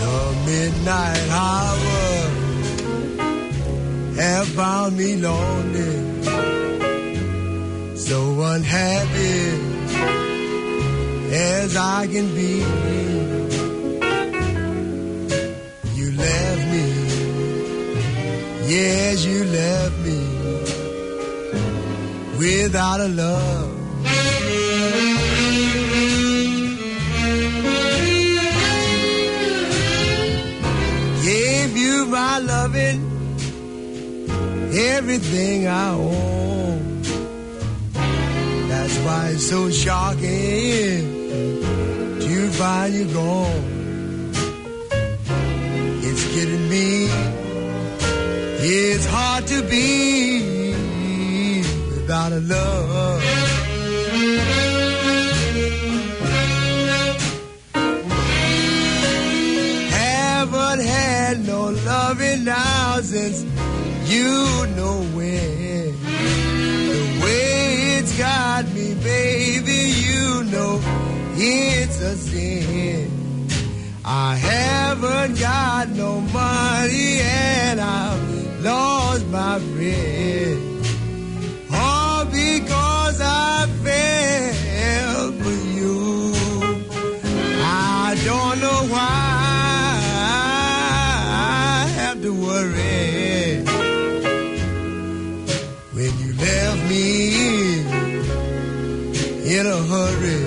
The midnight hour have found me lonely, so unhappy as I can be. You left me, yes, you left me without a love. My loving, everything I own. That's why it's so shocking to find you gone. It's getting me. It's hard to be without a love. Loving now since you know when. The way it's got me, baby, you know it's a sin. I haven't got no money and I've lost my friend. In a hurry.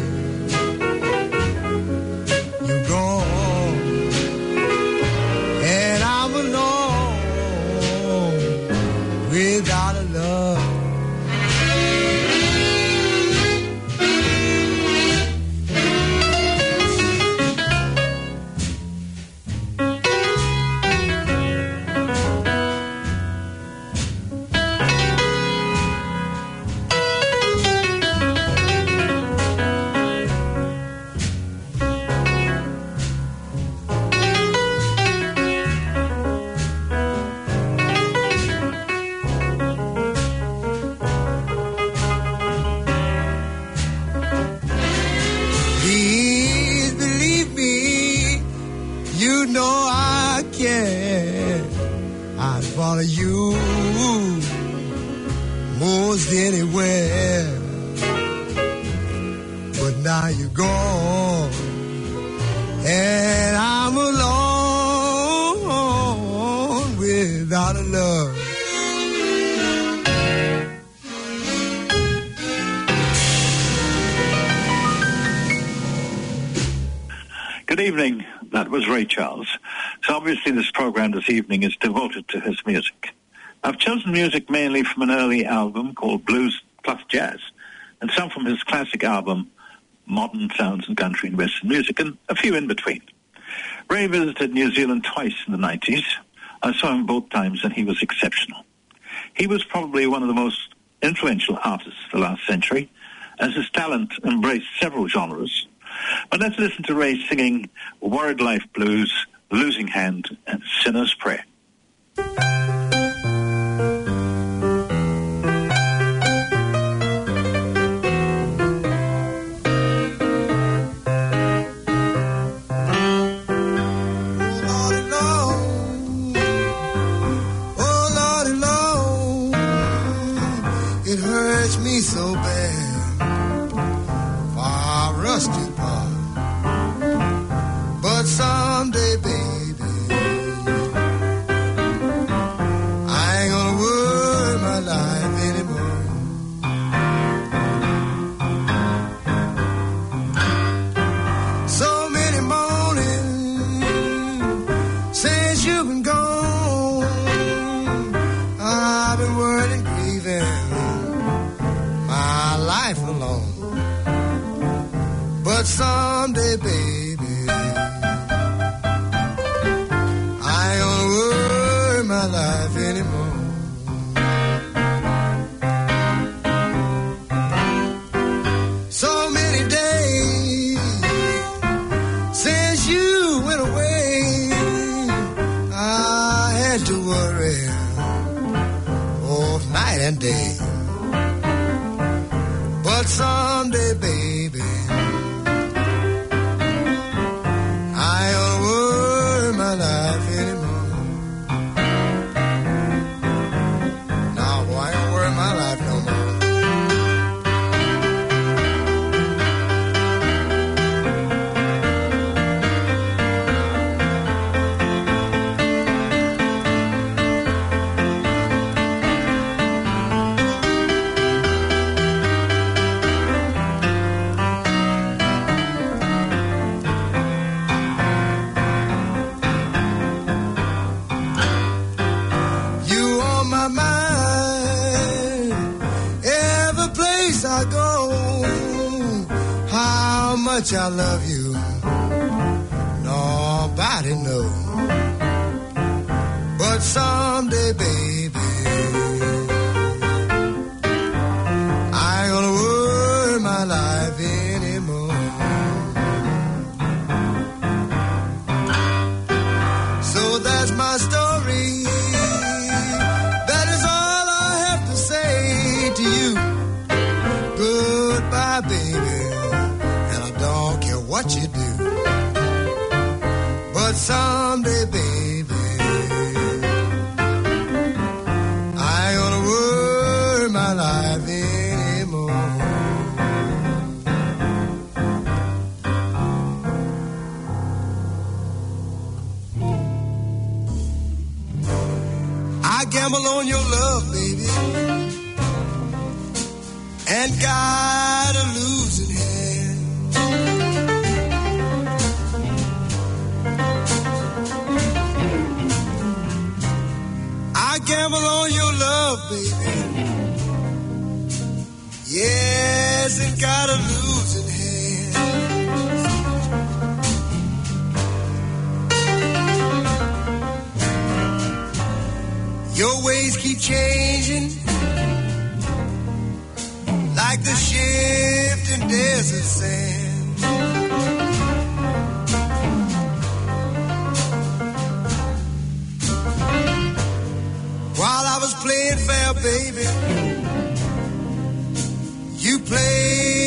This evening is devoted to his music. I've chosen music mainly from an early album called Blues Plus Jazz and some from his classic album Modern Sounds and Country and Western Music and a few in between. Ray visited New Zealand twice in the 90s. I saw him both times and he was exceptional. He was probably one of the most influential artists of the last century as his talent embraced several genres but let's listen to Ray singing Worried Life Blues, Losing Hand, and Sinner's Prayer. much I love you, nobody knows. But someday, baby. desert sand. While I was playing fair, baby, you played.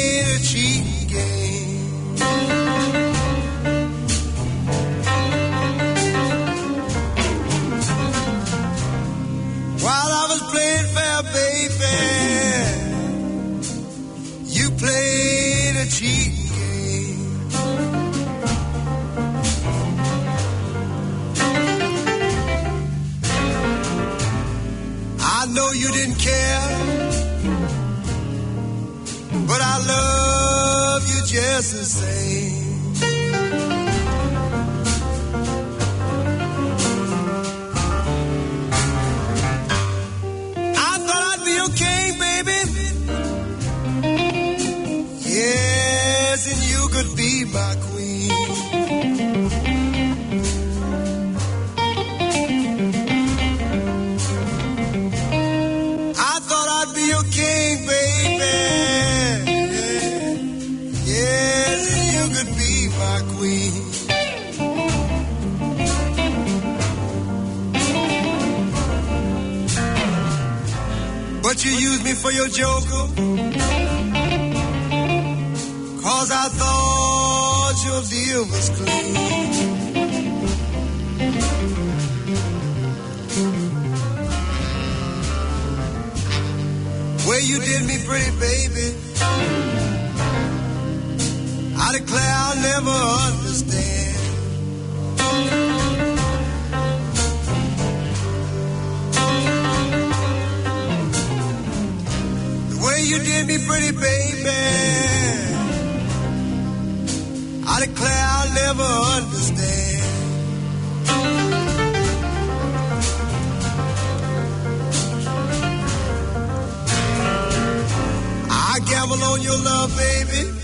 on your love, baby.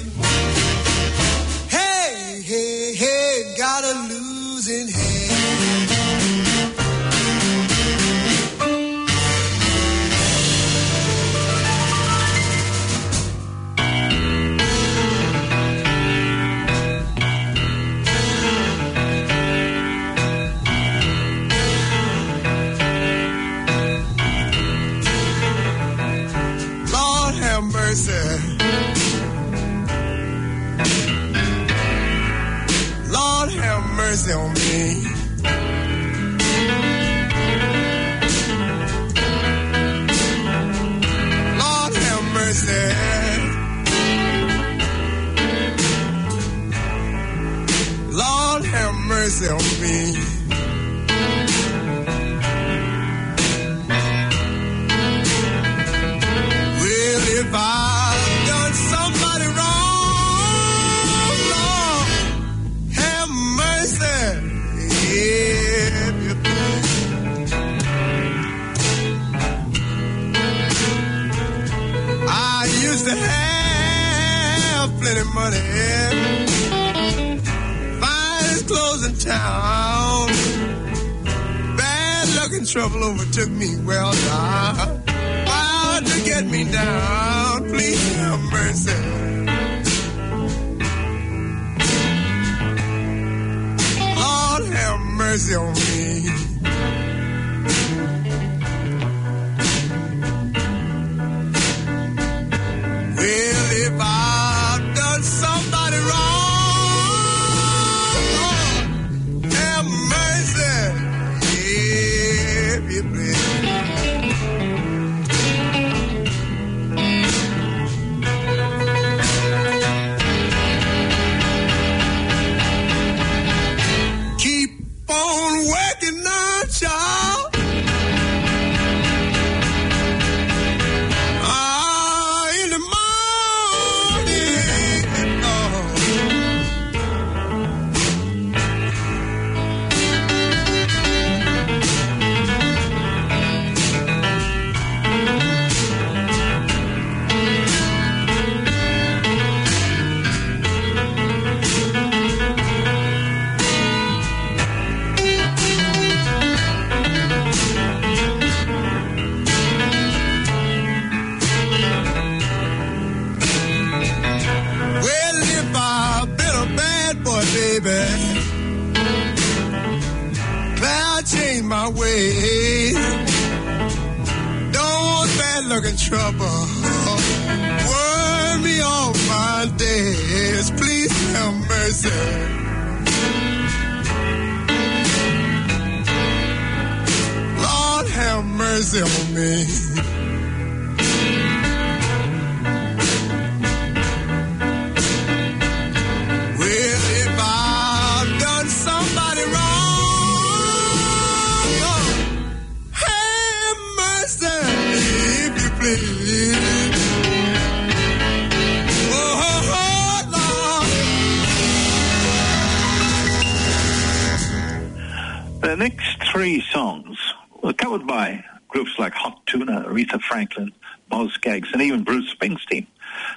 by groups like Hot Tuna, Aretha Franklin, Boz Scaggs, and even Bruce Springsteen.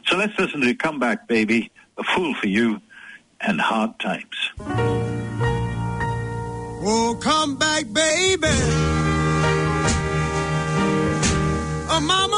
So let's listen to Come Back Baby, A Fool for You, and Hard Times. Oh, come back, baby. Oh, my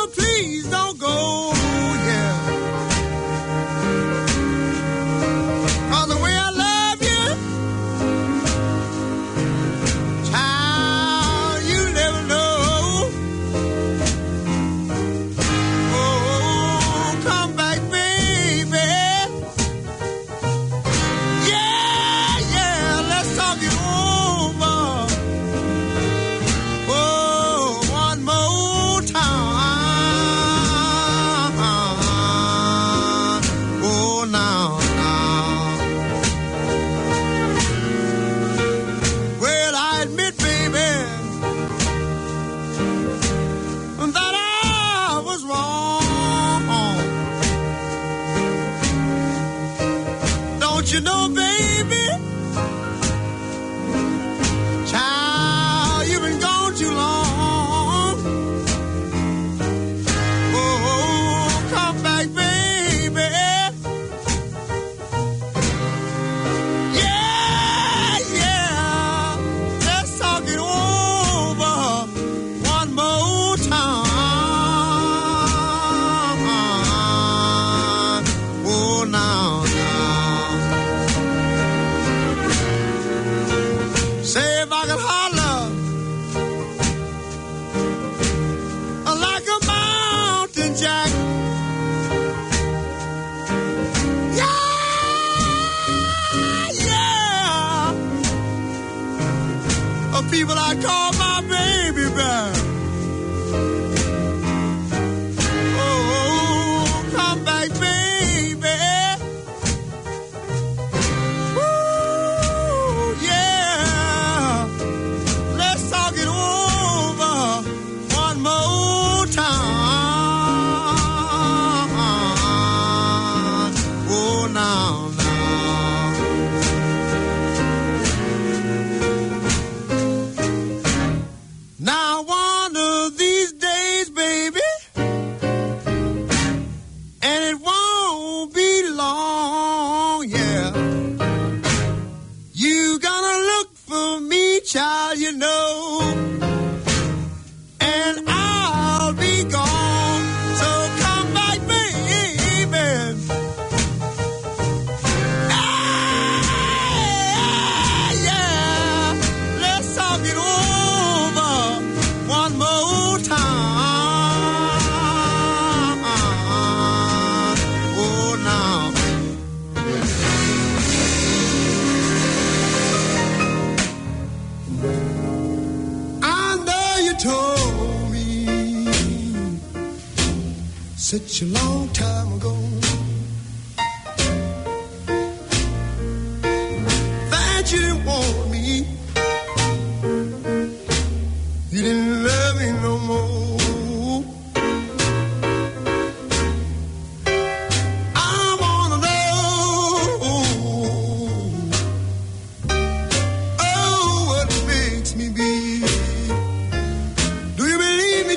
people I call my baby.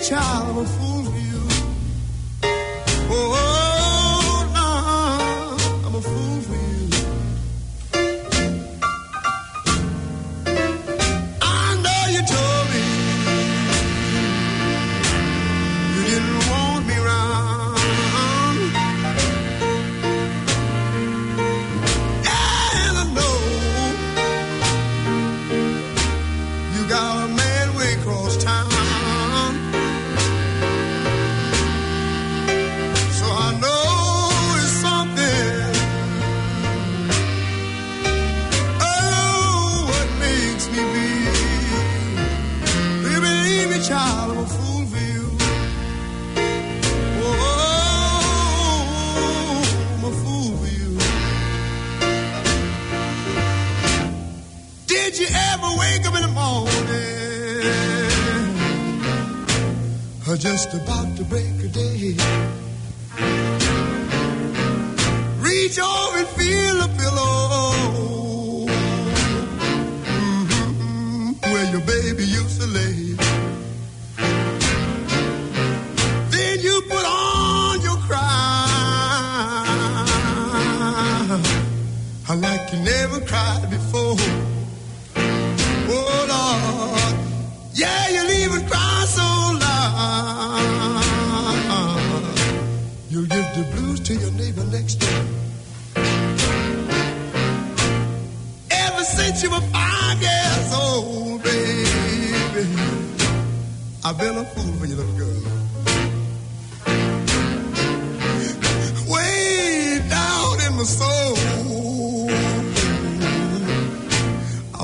Child?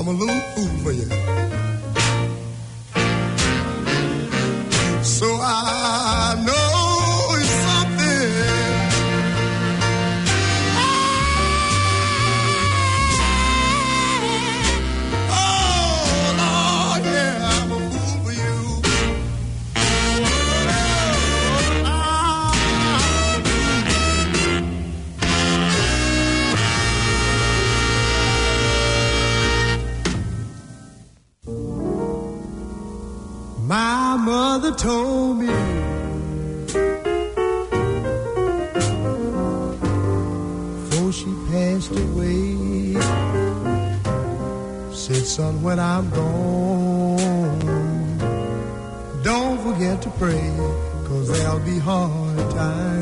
I'm a little fool be hard times.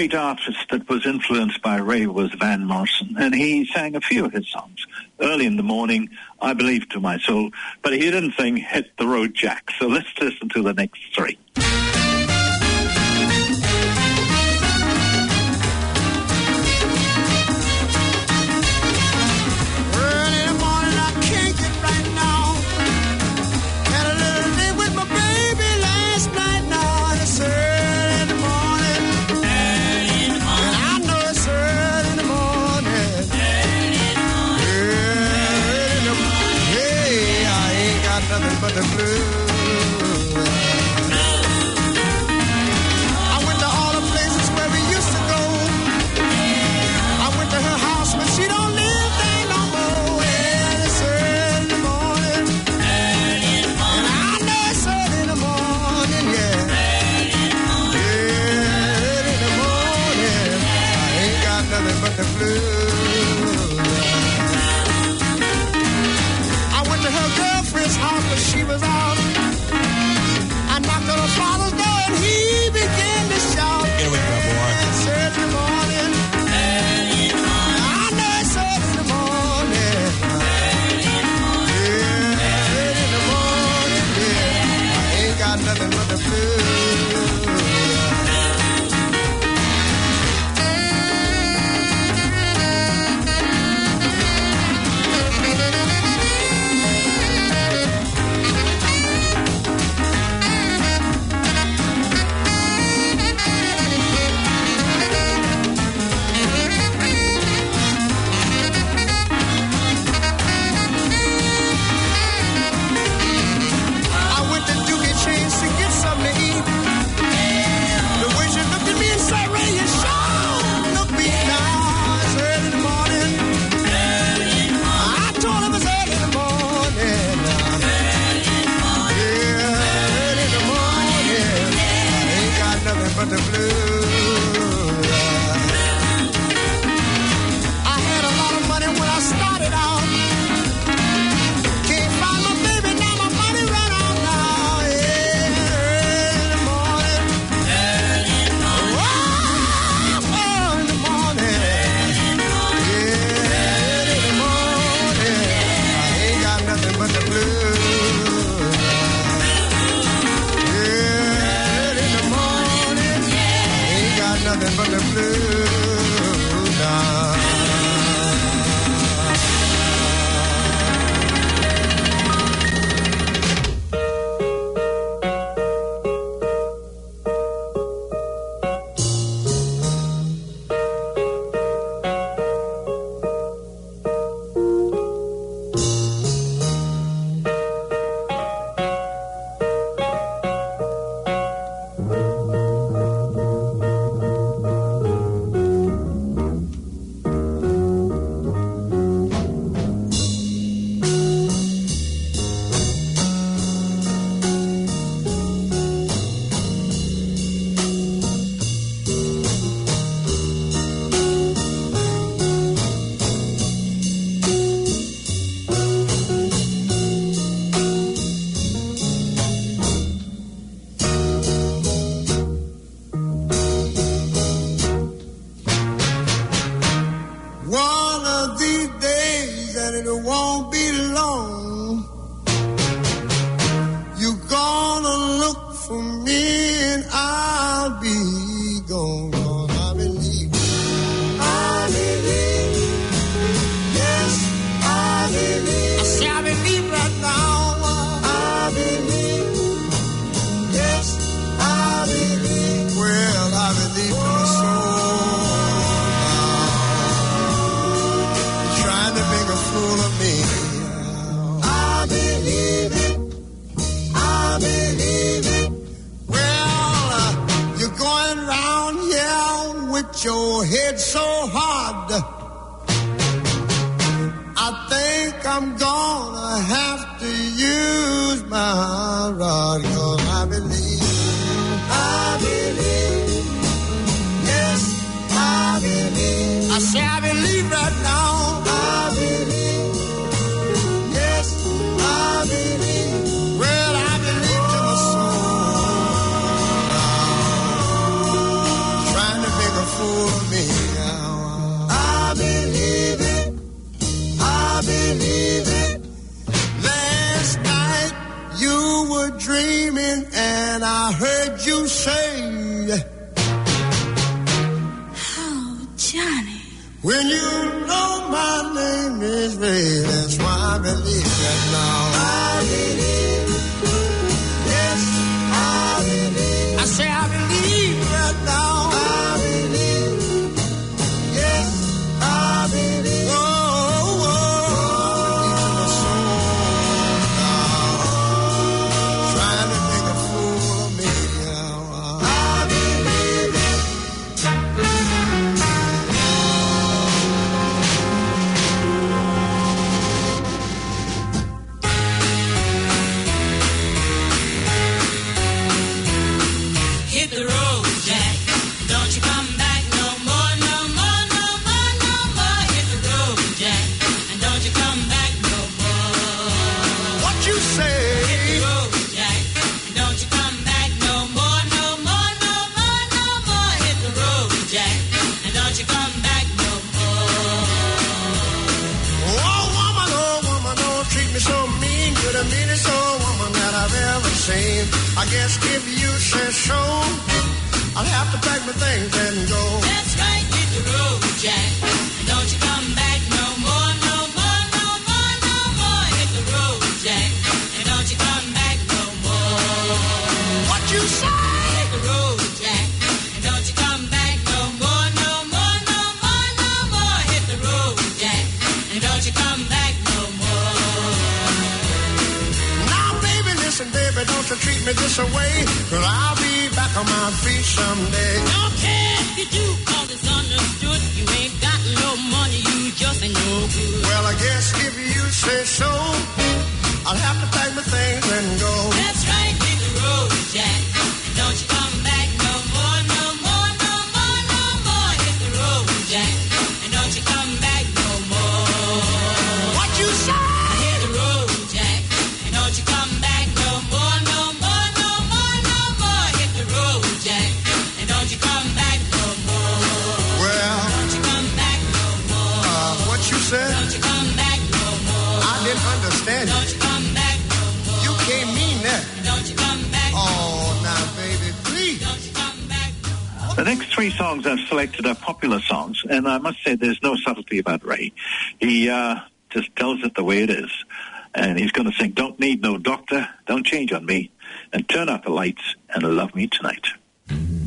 Great artist that was influenced by Ray was Van Morrison, and he sang a few of his songs. Early in the morning, I believe to my soul, but he didn't sing Hit the Road Jack. So let's listen to the next about Ray. He uh, just tells it the way it is. And he's going to sing, Don't Need No Doctor, Don't Change on Me, and Turn Out the Lights and Love Me Tonight. Mm-hmm.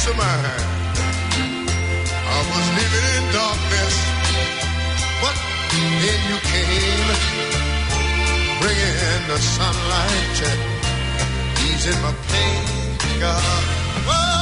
peace of mind. I was living in darkness, but then you came, bringing the sunlight, easing my pain, God. Oh!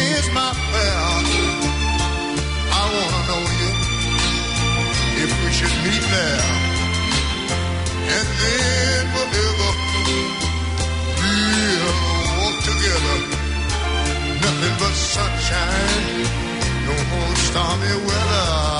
is my prayer. I want to know you if we should meet there and then forever we'll walk together. Nothing but sunshine, no stormy weather.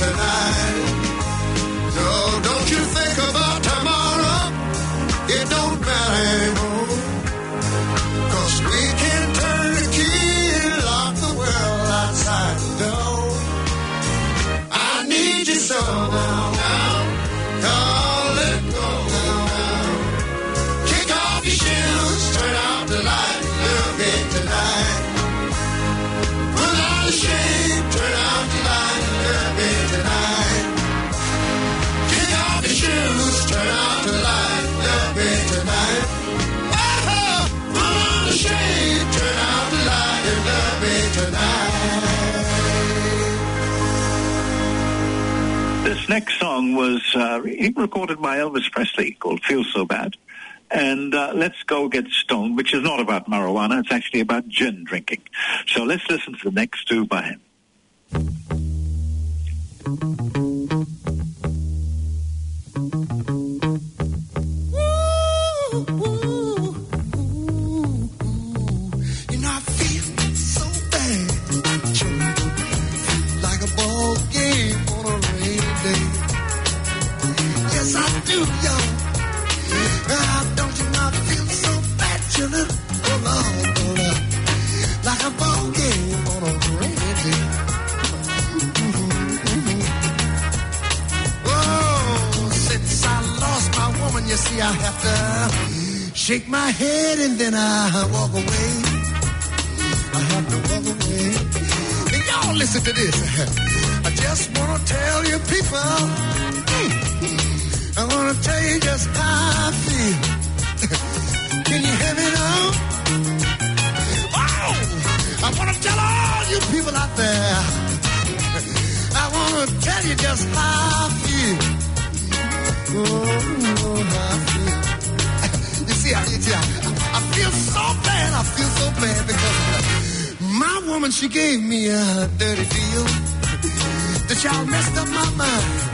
tonight. was uh, recorded by Elvis Presley called "Feel So Bad," and uh, "Let's Go Get Stoned," which is not about marijuana; it's actually about gin drinking. So let's listen to the next two by him. you see I have to shake my head and then I walk away. I have to walk away. And y'all listen to this. I just wanna tell you people, hmm. I wanna tell you just how I feel. gonna tell you just how I feel. Oh, how I feel. you see, I, you see I, I feel so bad. I feel so bad because my woman, she gave me a dirty deal The child messed up my mind.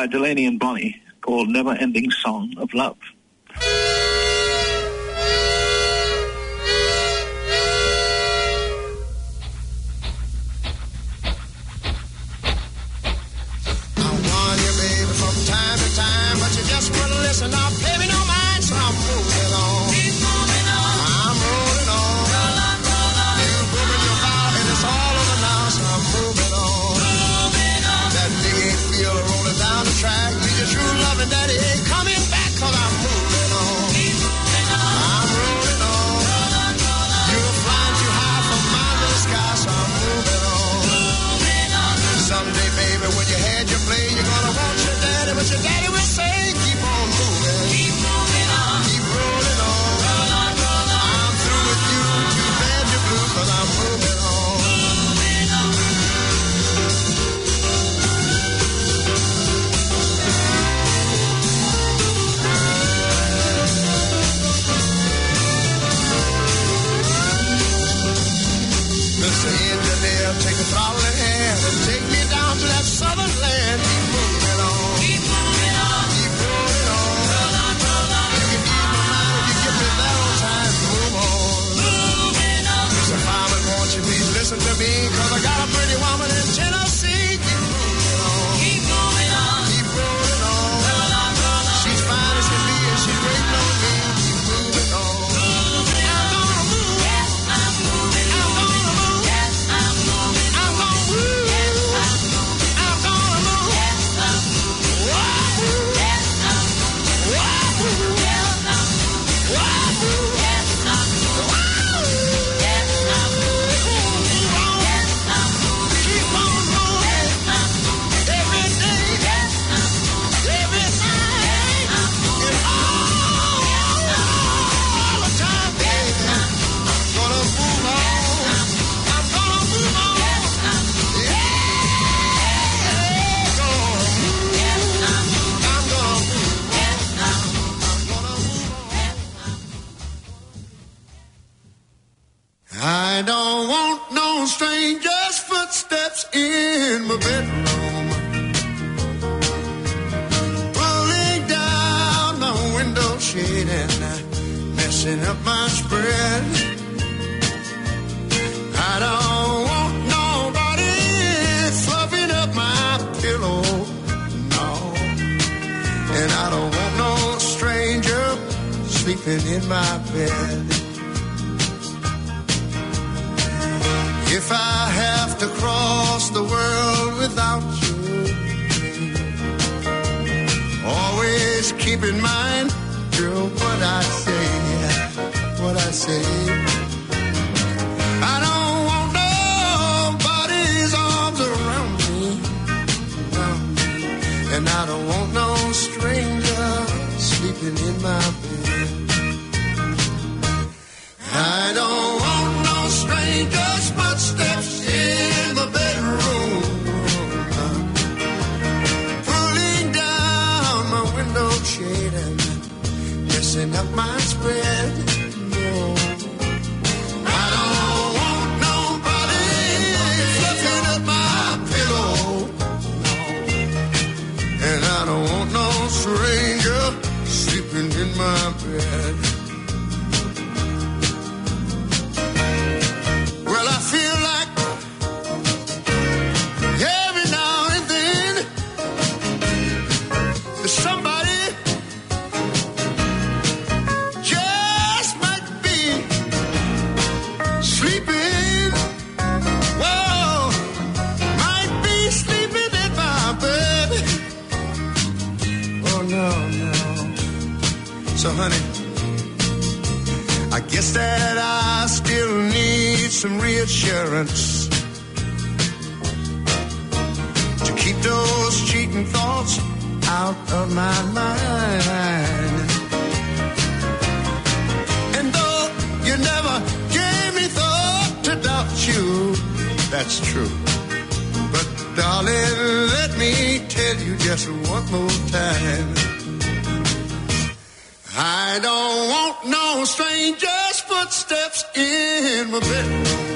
by Delaney and Bonnie called Never Ending Song of Love. Reassurance to keep those cheating thoughts out of my mind. And though you never gave me thought to doubt you, that's true. But darling, let me tell you just one more time. I don't want no stranger's footsteps in my bedroom.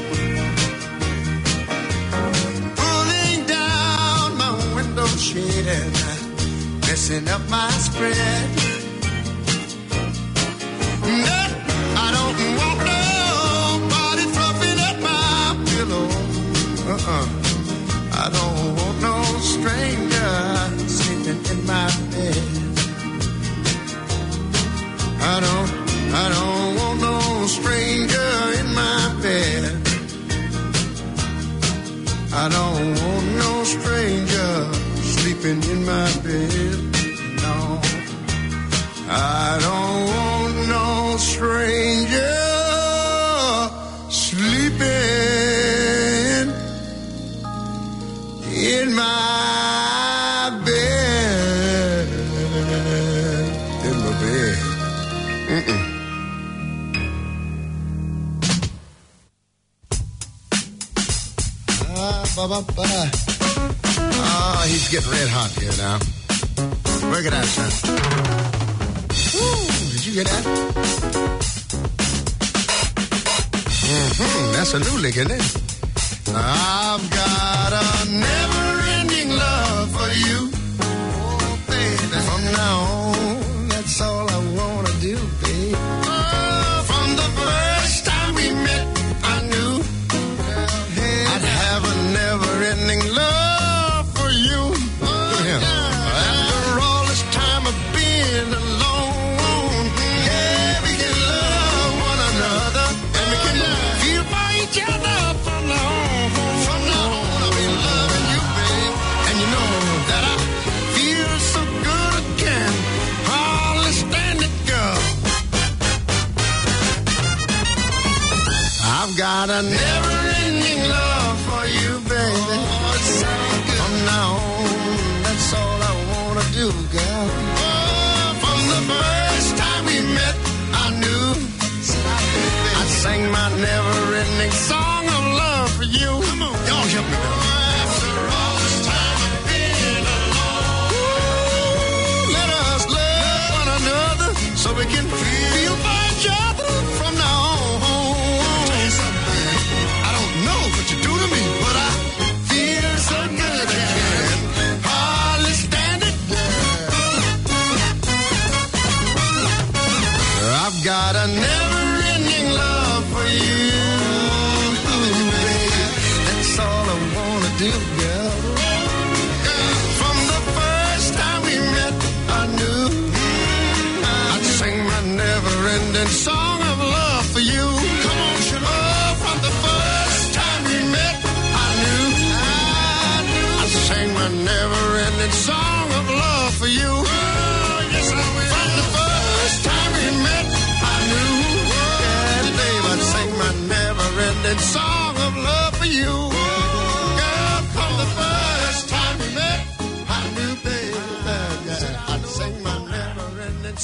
And messing up my spread. No, I don't want nobody fluffing at my pillow. Uh-uh. I don't want no stranger sleeping in my bed. I don't, I don't want no stranger in my bed. I don't want no stranger sleeping in my bed. No, I don't want no stranger sleeping in my bed. In my bed. Ah, ba, Ah, he's getting red hot here now. Work it out, son. Woo, did you get that? Mm-hmm, that's a new lick, isn't it? I've got a never-ending love for you. Oh, baby. From now on, that's all I never-ending song of love for you. Come on, Shema. Oh, from the first time we met, I knew I'd sing my never-ending song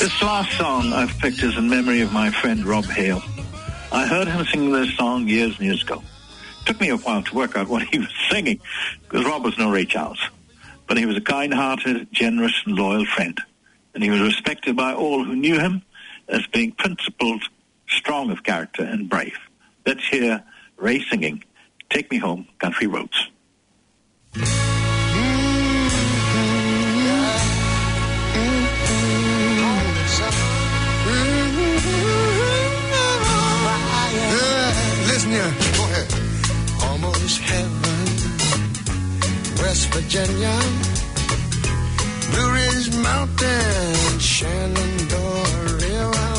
This last song I've picked is in memory of my friend Rob Hale. I heard him sing this song years and years ago. It took me a while to work out what he was singing, because Rob was no Ray Charles. But he was a kind-hearted, generous, and loyal friend. And he was respected by all who knew him as being principled, strong of character, and brave. Let's hear Ray singing, Take Me Home, Country Roads. Here. Go ahead. Almost heaven. West Virginia. Blue Ridge Mountain. Shenandoah River.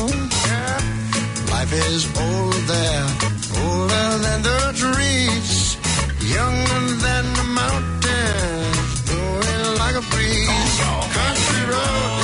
Life is old there. Older than the trees. Younger than the mountains. Blowing like a breeze. Country road.